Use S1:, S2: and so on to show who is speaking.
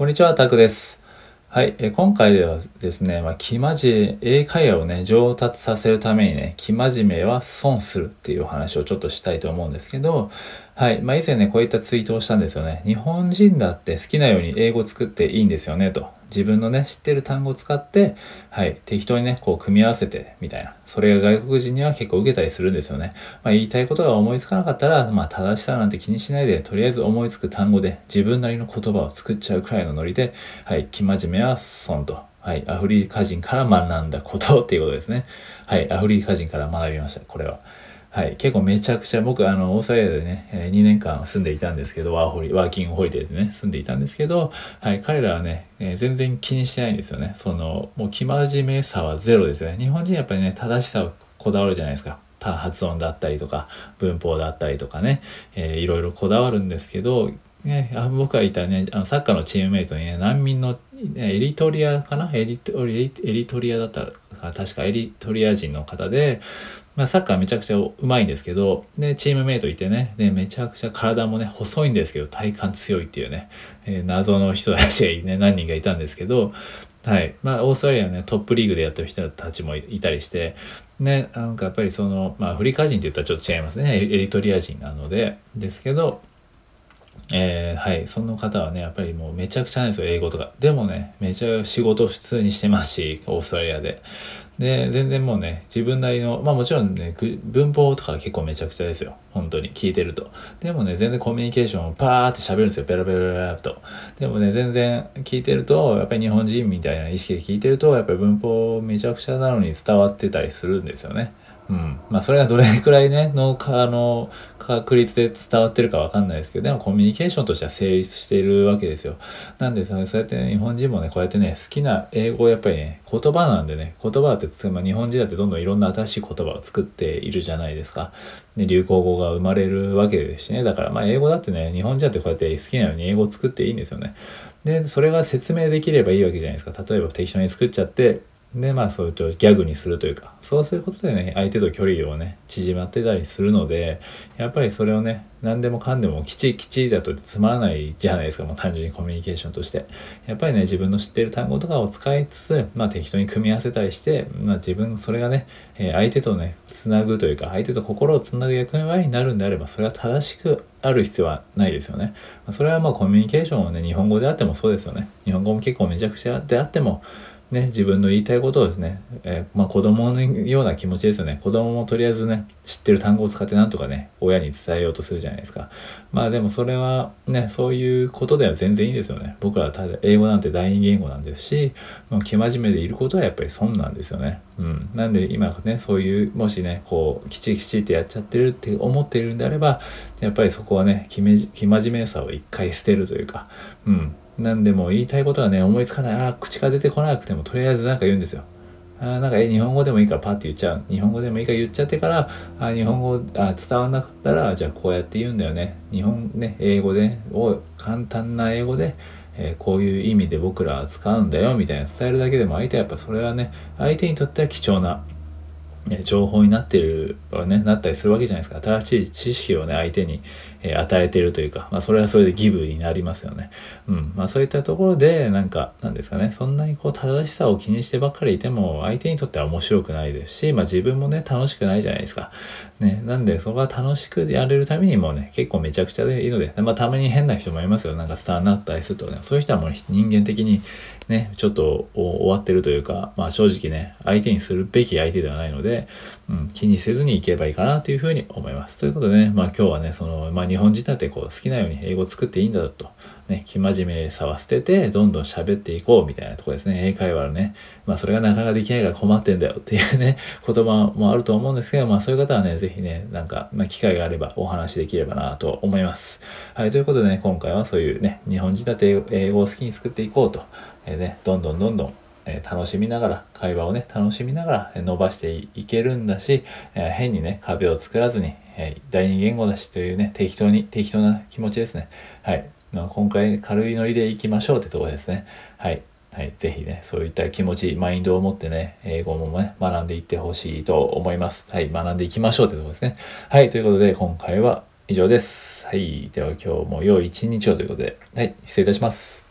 S1: こんにちは、タクです。はい、え今回ではですね、まあ、生真面、英会話をね、上達させるためにね、生真面目は損するっていうお話をちょっとしたいと思うんですけど、はい。まあ、以前ね、こういったツイートをしたんですよね。日本人だって好きなように英語作っていいんですよね、と。自分のね、知ってる単語を使って、はい。適当にね、こう組み合わせて、みたいな。それが外国人には結構受けたりするんですよね。まあ、言いたいことが思いつかなかったら、まあ、正しさなんて気にしないで、とりあえず思いつく単語で、自分なりの言葉を作っちゃうくらいのノリで、はい。生真面目は損と。はい。アフリカ人から学んだことっていうことですね。はい。アフリカ人から学びました。これは。はい、結構めちゃくちゃ僕あのオーストラリアでね、え2年間住んでいたんですけどワーホリワーキングホリデーでね住んでいたんですけど、はい、彼らはね、えー、全然気にしてないんですよね。そのもう生真面目さはゼロですよね。日本人やっぱりね正しさをこだわるじゃないですか。発音だったりとか文法だったりとかね、えー、いろいろこだわるんですけどね、あ僕がいたねあのサッカーのチームメイトにね難民のエリトリアかな？エリトリエリトリアだったか確かエリトリア人の方でまあ、サッカーめちゃくちゃうまいんですけど、で、チームメイトいてね、で、めちゃくちゃ体もね、細いんですけど、体幹強いっていうね、えー、謎の人たちがね、何人かいたんですけど、はい。まあ、オーストラリアね、トップリーグでやってる人たちもいたりして、ね、なんかやっぱりその、まあ、アフリカ人って言ったらちょっと違いますね。エリトリア人なので、ですけど、えー、はい、その方はね、やっぱりもうめちゃくちゃなんですよ、英語とか。でもね、めちゃ仕事普通にしてますし、オーストラリアで。で、全然もうね、自分なりの、まあもちろんね、文法とか結構めちゃくちゃですよ。本当に聞いてると。でもね、全然コミュニケーションをパーって喋るんですよ。ペラペラペラと。でもね、全然聞いてると、やっぱり日本人みたいな意識で聞いてると、やっぱり文法めちゃくちゃなのに伝わってたりするんですよね。うん。まあ、それがどれくらいね、の、あの、確率で伝わってるかわかんないですけど、でもコミュニケーションとしては成立しているわけですよ。なんで、そうやって、ね、日本人もね、こうやってね、好きな英語をやっぱりね、言葉なんでね、言葉ってつ、まあ、日本人だってどんどんいろんな新しい言葉を作っているじゃないですか。ね、流行語が生まれるわけですしね。だから、まあ、英語だってね、日本人だってこうやって好きなように英語を作っていいんですよね。で、それが説明できればいいわけじゃないですか。例えば適当に作っちゃって、で、まあ、そういうとギャグにするというか、そうすることでね、相手と距離をね、縮まってたりするので、やっぱりそれをね、何でもかんでもきちきちだとつまらないじゃないですか、もう単純にコミュニケーションとして。やっぱりね、自分の知ってる単語とかを使いつつ、まあ、適当に組み合わせたりして、まあ、自分、それがね、相手とね、つなぐというか、相手と心をつなぐ役割になるんであれば、それは正しくある必要はないですよね。それはまあコミュニケーションをね、日本語であってもそうですよね。日本語も結構めちゃくちゃであっても、ね、自分の言いたいことをですね、えー、まあ子供のような気持ちですよね。子供もとりあえずね、知ってる単語を使ってなんとかね、親に伝えようとするじゃないですか。まあでもそれはね、そういうことでは全然いいですよね。僕らはただ英語なんて第二言語なんですし、もう生真面目でいることはやっぱり損なんですよね。うん。なんで今ね、そういう、もしね、こう、きちきちってやっちゃってるって思っているんであれば、やっぱりそこはね、生真面目さを一回捨てるというか、うん。なんでも言いたいことがね、思いつかない。ああ、口が出てこなくても、とりあえず何か言うんですよ。あなんか、え、日本語でもいいからパッて言っちゃう。日本語でもいいから言っちゃってから、あ日本語あ伝わんなかったら、じゃあこうやって言うんだよね。日本ね、英語で、を簡単な英語で、えー、こういう意味で僕らは使うんだよ、みたいな伝えるだけでも相手はやっぱそれはね、相手にとっては貴重な情報になってる、ね、なったりするわけじゃないですか。新しい知識をね、相手に、え与えてるというか、まあ、それはそれでギブになりますよね。うん。まあ、そういったところで、なんか、なんですかね、そんなにこう、正しさを気にしてばっかりいても、相手にとっては面白くないですし、まあ、自分もね、楽しくないじゃないですか。ね。なんで、そこは楽しくやれるためにもね、結構めちゃくちゃでいいので、まあ、たまに変な人もいますよ。なんか伝わんなったりするとね、そういう人はもう人間的にね、ちょっと終わってるというか、まあ、正直ね、相手にするべき相手ではないので、でうん、気にせずにいけばいいかなというふうに思います。ということでね、まあ今日はね、その、まあ日本人だってこう好きなように英語作っていいんだと、ね、生真面目さは捨てて、どんどん喋っていこうみたいなとこですね。英会話のね、まあそれがなかなかできないから困ってんだよっていうね、言葉もあると思うんですけど、まあそういう方はね、ぜひね、なんか、まあ機会があればお話できればなと思います。はい、ということでね、今回はそういうね、日本人だって英語を好きに作っていこうと、えー、ね、どんどんどんどんえ楽しみながら、会話をね、楽しみながら伸ばしていけるんだし、え変にね、壁を作らずに、え第二言語だしというね、適当に、適当な気持ちですね。はい。今回軽いノリでいきましょうってとこですね。はい。はい。ぜひね、そういった気持ち、マインドを持ってね、英語もね、学んでいってほしいと思います。はい。学んでいきましょうってとこですね。はい。ということで、今回は以上です。はい。では今日も良い一日をということで、はい。失礼いたします。